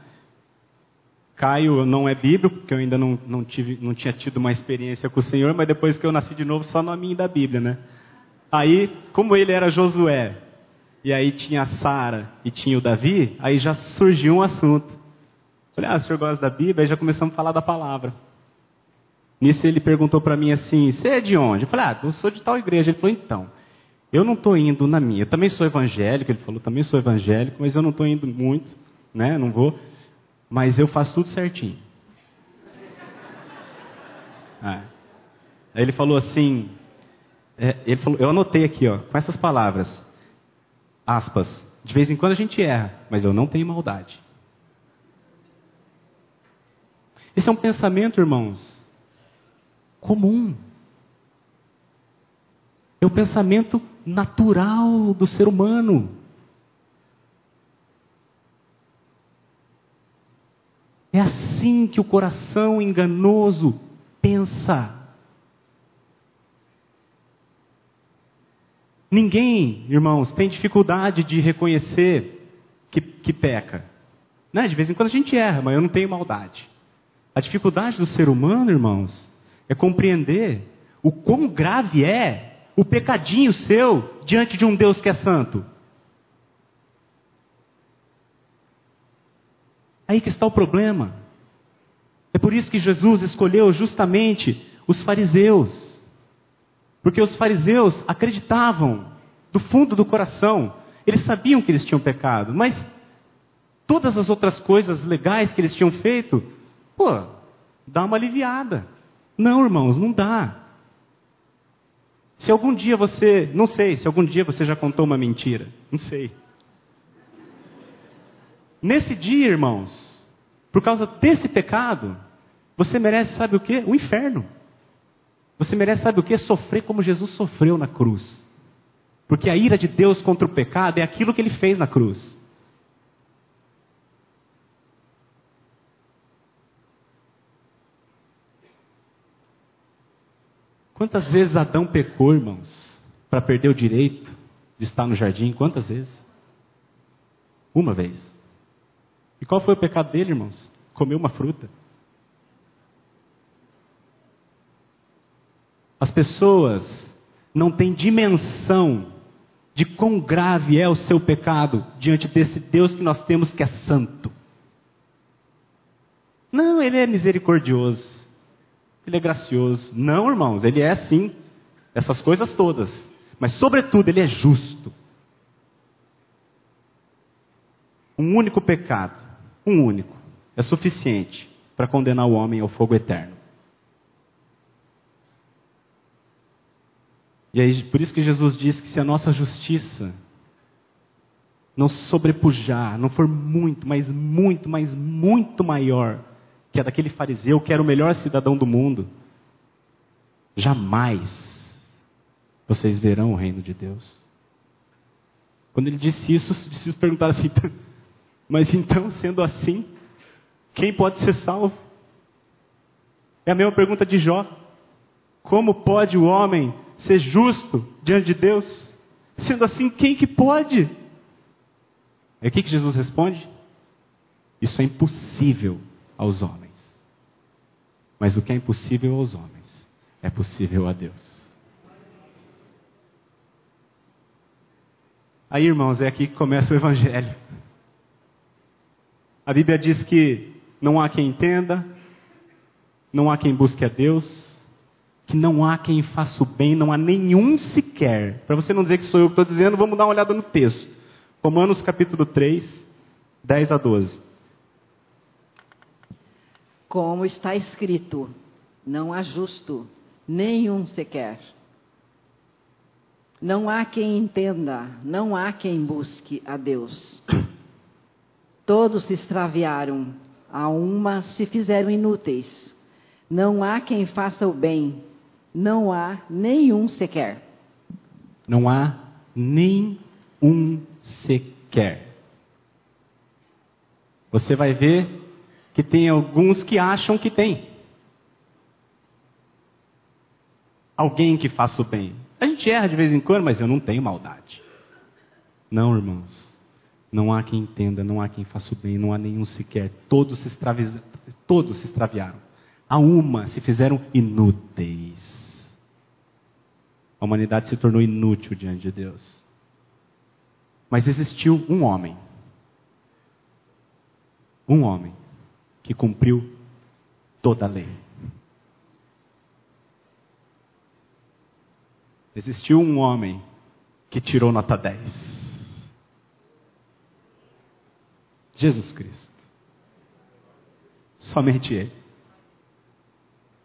Speaker 1: Caio não é bíblico, porque eu ainda não, não, tive, não tinha tido uma experiência com o Senhor, mas depois que eu nasci de novo, só nominho da Bíblia, né? Aí, como ele era Josué, e aí tinha a Sara e tinha o Davi, aí já surgiu um assunto. Falei, ah, o senhor gosta da Bíblia? Aí já começamos a falar da palavra. Nisso ele perguntou para mim assim: Você é de onde? Eu falei: Ah, eu sou de tal igreja. Ele falou: Então, eu não estou indo na minha. Eu também sou evangélico. Ele falou: Também sou evangélico, mas eu não estou indo muito, né? Não vou. Mas eu faço tudo certinho. É. Aí ele falou assim: é, ele falou, Eu anotei aqui, ó, com essas palavras, aspas. De vez em quando a gente erra, mas eu não tenho maldade. Esse é um pensamento, irmãos, comum. É o pensamento natural do ser humano. É assim que o coração enganoso pensa. Ninguém, irmãos, tem dificuldade de reconhecer que, que peca. Né? De vez em quando a gente erra, mas eu não tenho maldade. A dificuldade do ser humano, irmãos, é compreender o quão grave é o pecadinho seu diante de um Deus que é santo. Aí que está o problema. É por isso que Jesus escolheu justamente os fariseus. Porque os fariseus acreditavam do fundo do coração, eles sabiam que eles tinham pecado, mas todas as outras coisas legais que eles tinham feito, pô, dá uma aliviada. Não, irmãos, não dá. Se algum dia você, não sei, se algum dia você já contou uma mentira, não sei. Nesse dia, irmãos, por causa desse pecado, você merece, sabe o que? O inferno. Você merece, sabe o que? Sofrer como Jesus sofreu na cruz. Porque a ira de Deus contra o pecado é aquilo que ele fez na cruz. Quantas vezes Adão pecou, irmãos, para perder o direito de estar no jardim? Quantas vezes? Uma vez. E qual foi o pecado dele, irmãos? Comeu uma fruta. As pessoas não têm dimensão de quão grave é o seu pecado diante desse Deus que nós temos que é santo. Não, ele é misericordioso. Ele é gracioso. Não, irmãos, ele é sim. Essas coisas todas. Mas, sobretudo, ele é justo. Um único pecado, um único, é suficiente para condenar o homem ao fogo eterno. E aí, por isso que Jesus diz que se a nossa justiça não sobrepujar, não for muito, mas muito, mas muito maior que é daquele fariseu que era o melhor cidadão do mundo, jamais vocês verão o reino de Deus. Quando ele disse isso, os discípulos perguntaram assim: mas então, sendo assim, quem pode ser salvo? É a mesma pergunta de Jó. Como pode o homem ser justo diante de Deus? Sendo assim, quem que pode? É o que, que Jesus responde? Isso é impossível aos homens. Mas o que é impossível aos homens é possível a Deus. Aí, irmãos, é aqui que começa o Evangelho. A Bíblia diz que não há quem entenda, não há quem busque a Deus, que não há quem faça o bem, não há nenhum sequer. Para você não dizer que sou eu que estou dizendo, vamos dar uma olhada no texto. Romanos capítulo 3, 10 a 12.
Speaker 2: Como está escrito: não há justo, nenhum sequer. Não há quem entenda, não há quem busque a Deus. Todos se extraviaram, a uma se fizeram inúteis. Não há quem faça o bem, não há nenhum sequer.
Speaker 1: Não há nem um sequer. Você vai ver que tem alguns que acham que tem. Alguém que faça o bem. A gente erra de vez em quando, mas eu não tenho maldade. Não, irmãos. Não há quem entenda, não há quem faça o bem, não há nenhum sequer. Todos se. Todos se extraviaram. A uma se fizeram inúteis. A humanidade se tornou inútil diante de Deus. Mas existiu um homem. Um homem que cumpriu toda a lei. Existiu um homem que tirou nota 10. Jesus Cristo. Somente Ele.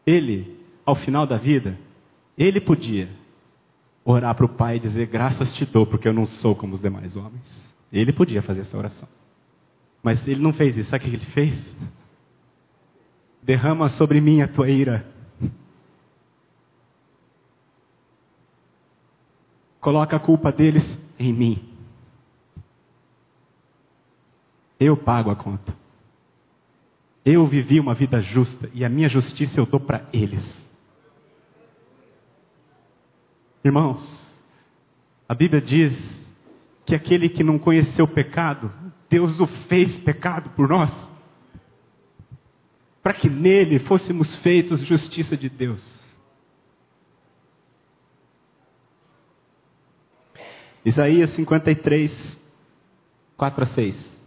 Speaker 1: Ele, ao final da vida, ele podia orar para o Pai e dizer: Graças te dou, porque eu não sou como os demais homens. Ele podia fazer essa oração. Mas ele não fez isso. Sabe o que ele fez? Derrama sobre mim a tua ira. Coloca a culpa deles em mim. Eu pago a conta. Eu vivi uma vida justa e a minha justiça eu dou para eles. Irmãos, a Bíblia diz que aquele que não conheceu pecado, Deus o fez pecado por nós, para que nele fôssemos feitos justiça de Deus. Isaías 53, 4 a 6.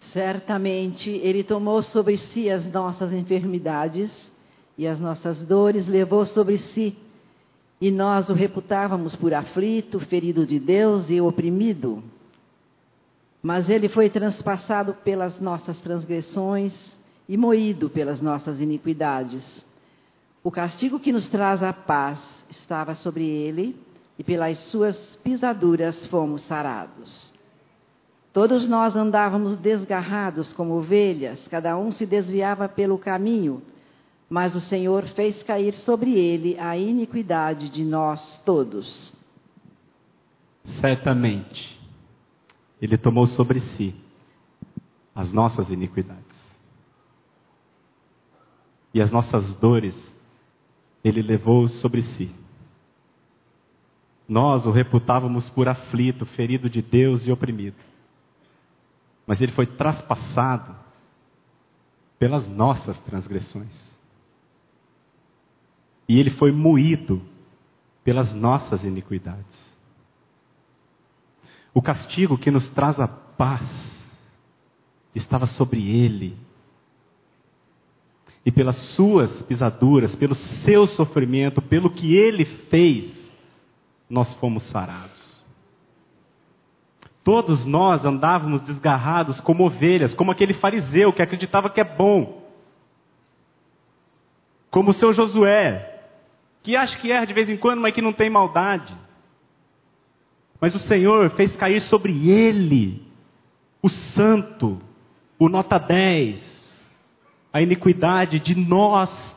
Speaker 2: Certamente Ele tomou sobre si as nossas enfermidades e as nossas dores levou sobre si, e nós o reputávamos por aflito, ferido de Deus e oprimido. Mas ele foi transpassado pelas nossas transgressões e moído pelas nossas iniquidades. O castigo que nos traz a paz estava sobre ele, e pelas suas pisaduras fomos sarados. Todos nós andávamos desgarrados como ovelhas, cada um se desviava pelo caminho mas o Senhor fez cair sobre ele a iniquidade de nós todos.
Speaker 1: Certamente, ele tomou sobre si as nossas iniquidades. E as nossas dores, ele levou sobre si. Nós o reputávamos por aflito, ferido de Deus e oprimido. Mas ele foi traspassado pelas nossas transgressões e ele foi moído pelas nossas iniquidades. O castigo que nos traz a paz estava sobre ele. E pelas suas pisaduras, pelo seu sofrimento, pelo que ele fez, nós fomos sarados. Todos nós andávamos desgarrados como ovelhas, como aquele fariseu que acreditava que é bom. Como o seu Josué, que acha que erra de vez em quando, mas que não tem maldade. Mas o Senhor fez cair sobre ele o santo, o nota 10, a iniquidade de nós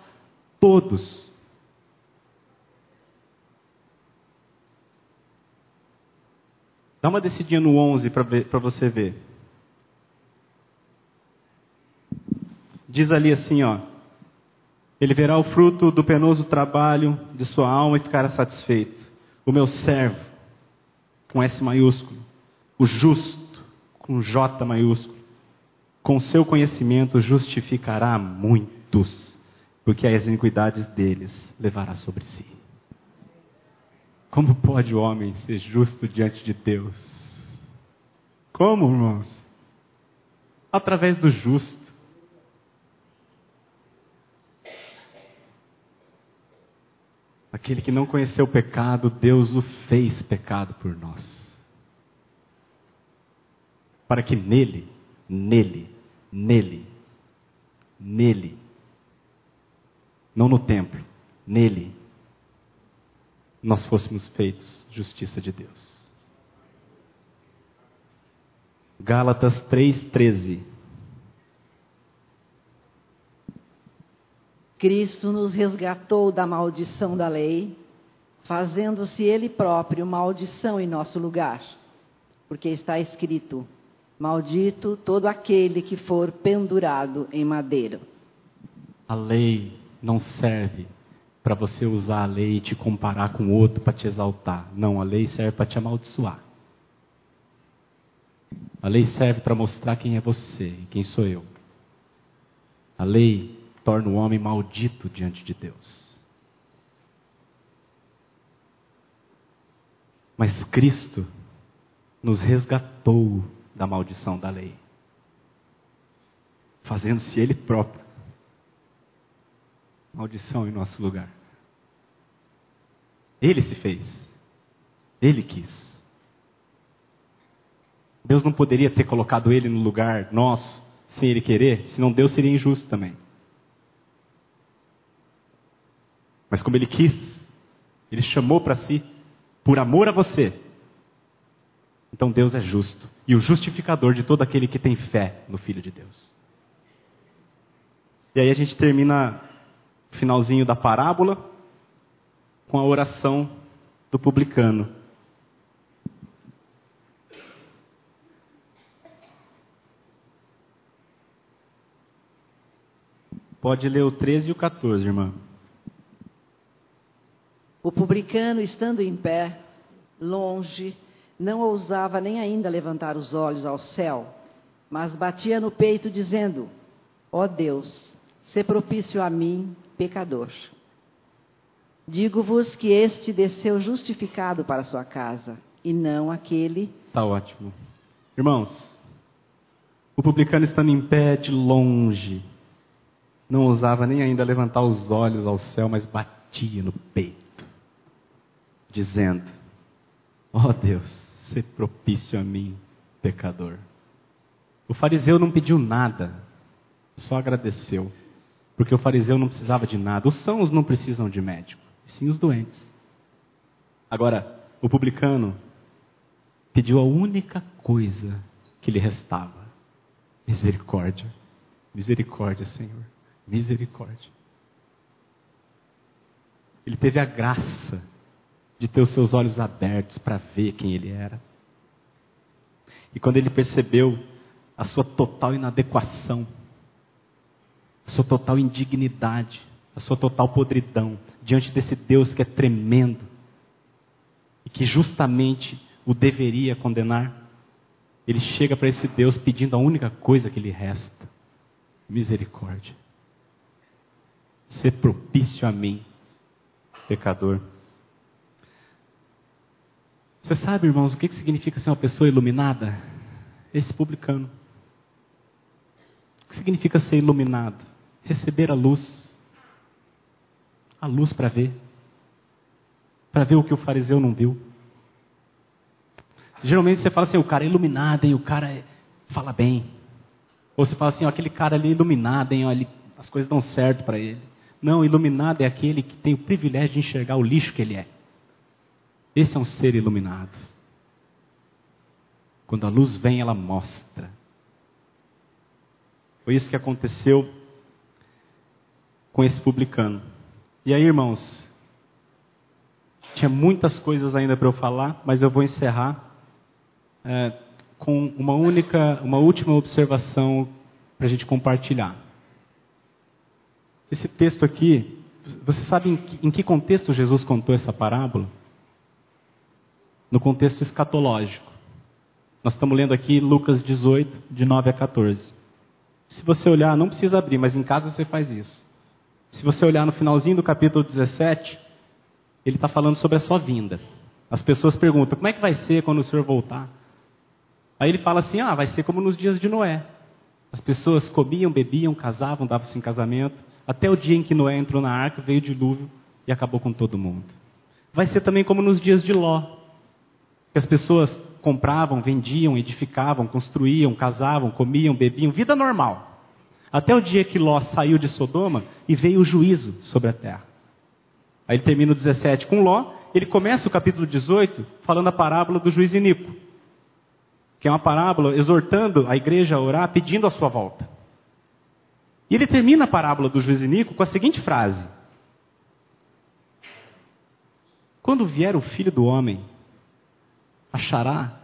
Speaker 1: todos. Dá uma decidinha no 11 para você ver. Diz ali assim, ó. Ele verá o fruto do penoso trabalho de sua alma e ficará satisfeito. O meu servo, com S maiúsculo, o justo, com J maiúsculo, com seu conhecimento justificará muitos, porque as iniquidades deles levará sobre si. Como pode o homem ser justo diante de Deus? Como, irmãos? Através do justo. Aquele que não conheceu o pecado, Deus o fez pecado por nós. Para que nele, nele, nele, nele, não no templo, nele, nós fôssemos feitos justiça de Deus. Gálatas 3,13
Speaker 2: Cristo nos resgatou da maldição da lei, fazendo-se Ele próprio maldição em nosso lugar. Porque está escrito: Maldito todo aquele que for pendurado em madeira.
Speaker 1: A lei não serve para você usar a lei e te comparar com outro para te exaltar. Não, a lei serve para te amaldiçoar. A lei serve para mostrar quem é você e quem sou eu. A lei torna o homem maldito diante de Deus. Mas Cristo nos resgatou da maldição da lei. fazendo-se ele próprio maldição em nosso lugar. Ele se fez. Ele quis. Deus não poderia ter colocado ele no lugar nosso sem ele querer, senão Deus seria injusto também. Mas como ele quis, ele chamou para si, por amor a você. Então Deus é justo e o justificador de todo aquele que tem fé no Filho de Deus. E aí a gente termina o finalzinho da parábola com a oração do publicano. Pode ler o 13 e o 14, irmã.
Speaker 2: O publicano, estando em pé, longe, não ousava nem ainda levantar os olhos ao céu, mas batia no peito, dizendo: Ó oh Deus, se propício a mim, pecador. Digo-vos que este desceu justificado para sua casa, e não aquele.
Speaker 1: Está ótimo. Irmãos, o publicano estando em pé de longe, não ousava nem ainda levantar os olhos ao céu, mas batia no peito, dizendo: Ó oh Deus, se propício a mim, pecador. O fariseu não pediu nada, só agradeceu. Porque o fariseu não precisava de nada. Os sãos não precisam de médico, sim os doentes. Agora, o publicano pediu a única coisa que lhe restava: misericórdia. Misericórdia, Senhor. Misericórdia. Ele teve a graça de ter os seus olhos abertos para ver quem ele era. E quando ele percebeu a sua total inadequação, a sua total indignidade, a sua total podridão diante desse Deus que é tremendo e que justamente o deveria condenar. Ele chega para esse Deus pedindo a única coisa que lhe resta: misericórdia. Ser propício a mim, pecador. Você sabe, irmãos, o que significa ser uma pessoa iluminada? Esse publicano. O que significa ser iluminado? receber a luz. A luz para ver. Para ver o que o fariseu não viu. Geralmente você fala assim, o cara é iluminado, hein? o cara é... fala bem. Ou você fala assim, ó, aquele cara ali é iluminado, hein? Ó, ele... as coisas dão certo para ele. Não, iluminado é aquele que tem o privilégio de enxergar o lixo que ele é. Esse é um ser iluminado. Quando a luz vem, ela mostra. Foi isso que aconteceu com esse publicano. E aí, irmãos, tinha muitas coisas ainda para eu falar, mas eu vou encerrar é, com uma única, uma última observação para a gente compartilhar. Esse texto aqui, você sabe em que, em que contexto Jesus contou essa parábola? No contexto escatológico. Nós estamos lendo aqui Lucas 18, de 9 a 14. Se você olhar, não precisa abrir, mas em casa você faz isso. Se você olhar no finalzinho do capítulo 17, ele está falando sobre a sua vinda. As pessoas perguntam: como é que vai ser quando o senhor voltar? Aí ele fala assim: ah, vai ser como nos dias de Noé. As pessoas comiam, bebiam, casavam, davam-se em casamento, até o dia em que Noé entrou na arca, veio o dilúvio e acabou com todo mundo. Vai ser também como nos dias de Ló, que as pessoas compravam, vendiam, edificavam, construíam, casavam, comiam, bebiam, vida normal. Até o dia que Ló saiu de Sodoma e veio o juízo sobre a terra. Aí ele termina o 17 com Ló, ele começa o capítulo 18 falando a parábola do juiz Inico, que é uma parábola exortando a igreja a orar, pedindo a sua volta. E ele termina a parábola do juiz Inico com a seguinte frase: Quando vier o filho do homem, achará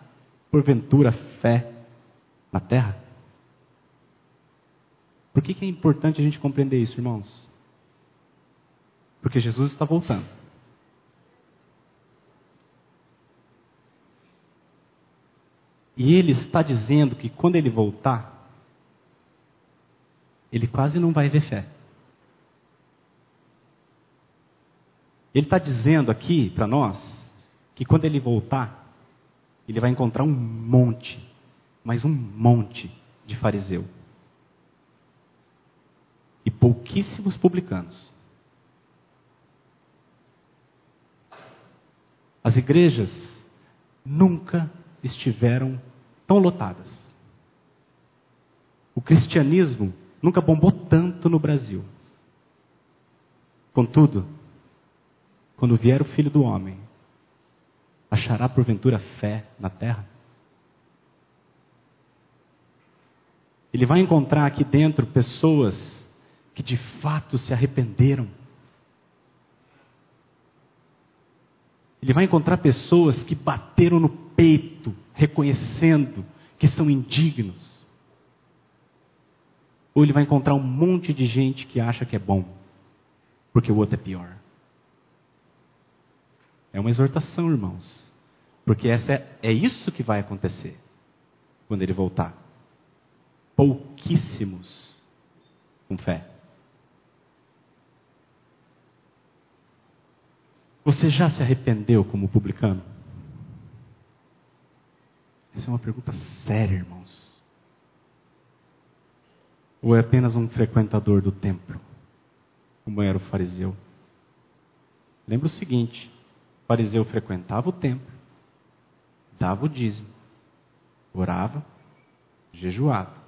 Speaker 1: porventura fé na terra? Por que, que é importante a gente compreender isso, irmãos? Porque Jesus está voltando. E ele está dizendo que quando ele voltar, ele quase não vai ver fé. Ele está dizendo aqui para nós que quando ele voltar, ele vai encontrar um monte, mas um monte de fariseu pouquíssimos publicanos. As igrejas nunca estiveram tão lotadas. O cristianismo nunca bombou tanto no Brasil. Contudo, quando vier o filho do homem, achará porventura fé na terra? Ele vai encontrar aqui dentro pessoas que de fato se arrependeram. Ele vai encontrar pessoas que bateram no peito, reconhecendo que são indignos. Ou ele vai encontrar um monte de gente que acha que é bom, porque o outro é pior. É uma exortação, irmãos. Porque essa é, é isso que vai acontecer quando ele voltar pouquíssimos com fé. Você já se arrependeu como publicano? Essa é uma pergunta séria, irmãos. Ou é apenas um frequentador do templo, como era o fariseu? Lembra o seguinte: o fariseu frequentava o templo, dava o dízimo, orava, jejuava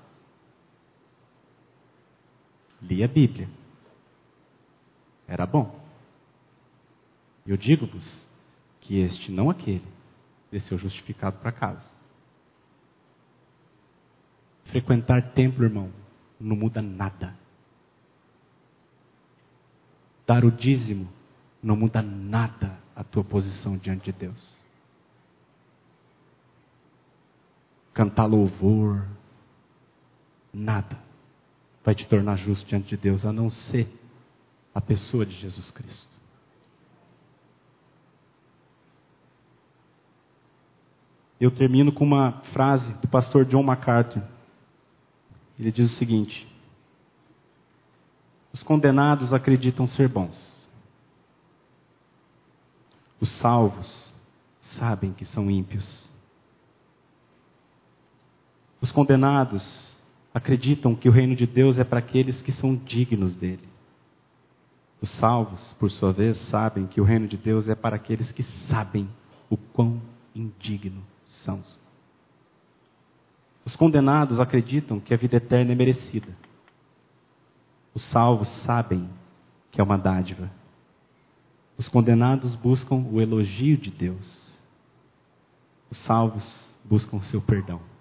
Speaker 1: lia a Bíblia. Era bom. Eu digo-vos que este, não aquele, desceu justificado para casa. Frequentar templo, irmão, não muda nada. Dar o dízimo não muda nada a tua posição diante de Deus. Cantar louvor, nada vai te tornar justo diante de Deus, a não ser a pessoa de Jesus Cristo. Eu termino com uma frase do pastor John MacArthur. Ele diz o seguinte: Os condenados acreditam ser bons. Os salvos sabem que são ímpios. Os condenados acreditam que o reino de Deus é para aqueles que são dignos dele. Os salvos, por sua vez, sabem que o reino de Deus é para aqueles que sabem o quão indigno são. Os condenados acreditam que a vida eterna é merecida. Os salvos sabem que é uma dádiva. Os condenados buscam o elogio de Deus. Os salvos buscam seu perdão.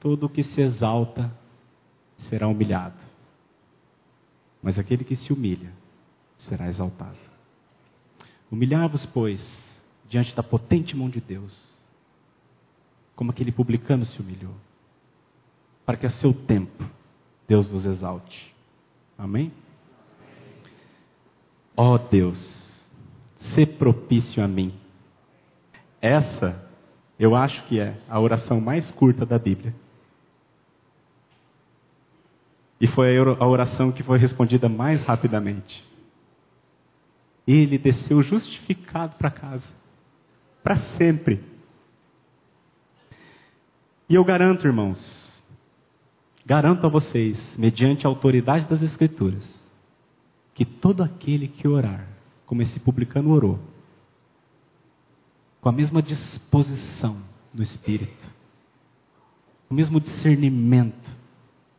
Speaker 1: Todo o que se exalta será humilhado, mas aquele que se humilha será exaltado. Humilhar-vos, pois, diante da potente mão de Deus, como aquele publicano se humilhou, para que a seu tempo Deus vos exalte. Amém? Ó oh Deus, se propício a mim. Essa, eu acho que é a oração mais curta da Bíblia. E foi a oração que foi respondida mais rapidamente. Ele desceu justificado para casa. Para sempre. E eu garanto, irmãos, garanto a vocês, mediante a autoridade das Escrituras, que todo aquele que orar, como esse publicano orou, com a mesma disposição no espírito, o mesmo discernimento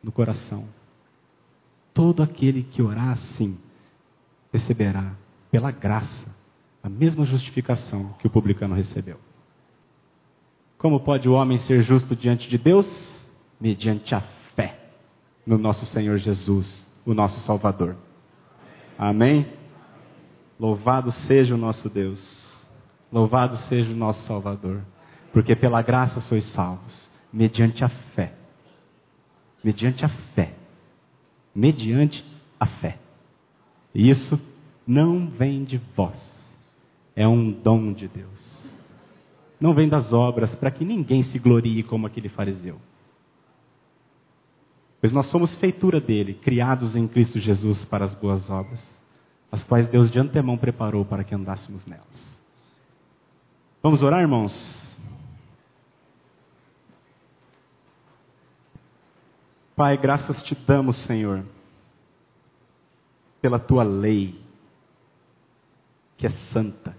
Speaker 1: no coração, Todo aquele que orar assim receberá, pela graça, a mesma justificação que o publicano recebeu. Como pode o homem ser justo diante de Deus? Mediante a fé no nosso Senhor Jesus, o nosso Salvador. Amém? Louvado seja o nosso Deus. Louvado seja o nosso Salvador. Porque pela graça sois salvos, mediante a fé. Mediante a fé mediante a fé. E isso não vem de vós, é um dom de Deus. Não vem das obras para que ninguém se glorie como aquele fariseu. Pois nós somos feitura dele, criados em Cristo Jesus para as boas obras, as quais Deus de antemão preparou para que andássemos nelas. Vamos orar, irmãos? Pai, graças te damos, Senhor, pela tua lei, que é santa.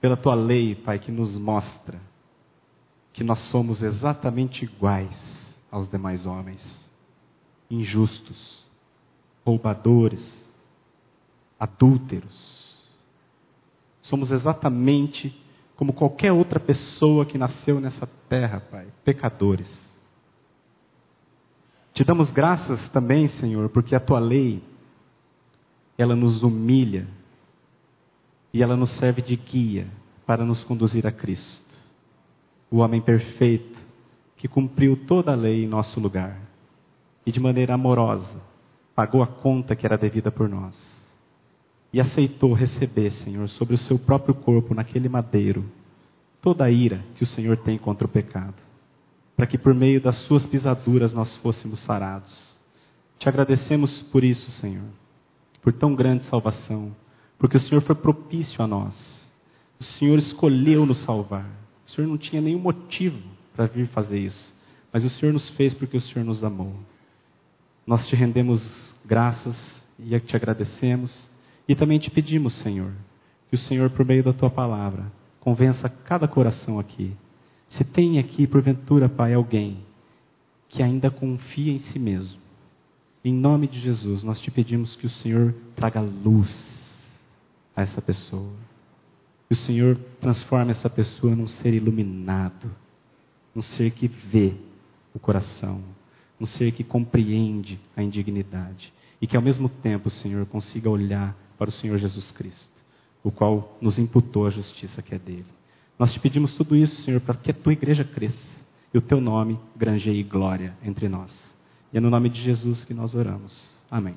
Speaker 1: Pela tua lei, Pai, que nos mostra que nós somos exatamente iguais aos demais homens, injustos, roubadores, adúlteros. Somos exatamente como qualquer outra pessoa que nasceu nessa terra, Pai, pecadores. Te damos graças também, Senhor, porque a tua lei, ela nos humilha e ela nos serve de guia para nos conduzir a Cristo o homem perfeito, que cumpriu toda a lei em nosso lugar e de maneira amorosa pagou a conta que era devida por nós e aceitou receber, Senhor, sobre o seu próprio corpo naquele madeiro toda a ira que o Senhor tem contra o pecado, para que por meio das suas pisaduras nós fôssemos sarados. Te agradecemos por isso, Senhor, por tão grande salvação, porque o Senhor foi propício a nós. O Senhor escolheu nos salvar. O Senhor não tinha nenhum motivo para vir fazer isso, mas o Senhor nos fez porque o Senhor nos amou. Nós te rendemos graças e te agradecemos e também te pedimos, Senhor, que o Senhor, por meio da tua palavra, convença cada coração aqui. Se tem aqui, porventura, Pai, alguém que ainda confia em si mesmo, em nome de Jesus, nós te pedimos que o Senhor traga luz a essa pessoa. Que o Senhor transforme essa pessoa num ser iluminado, num ser que vê o coração, um ser que compreende a indignidade e que ao mesmo tempo o Senhor consiga olhar para o Senhor Jesus Cristo, o qual nos imputou a justiça que é dele. Nós te pedimos tudo isso, Senhor, para que a tua igreja cresça e o teu nome granjeie glória entre nós. E é no nome de Jesus que nós oramos. Amém.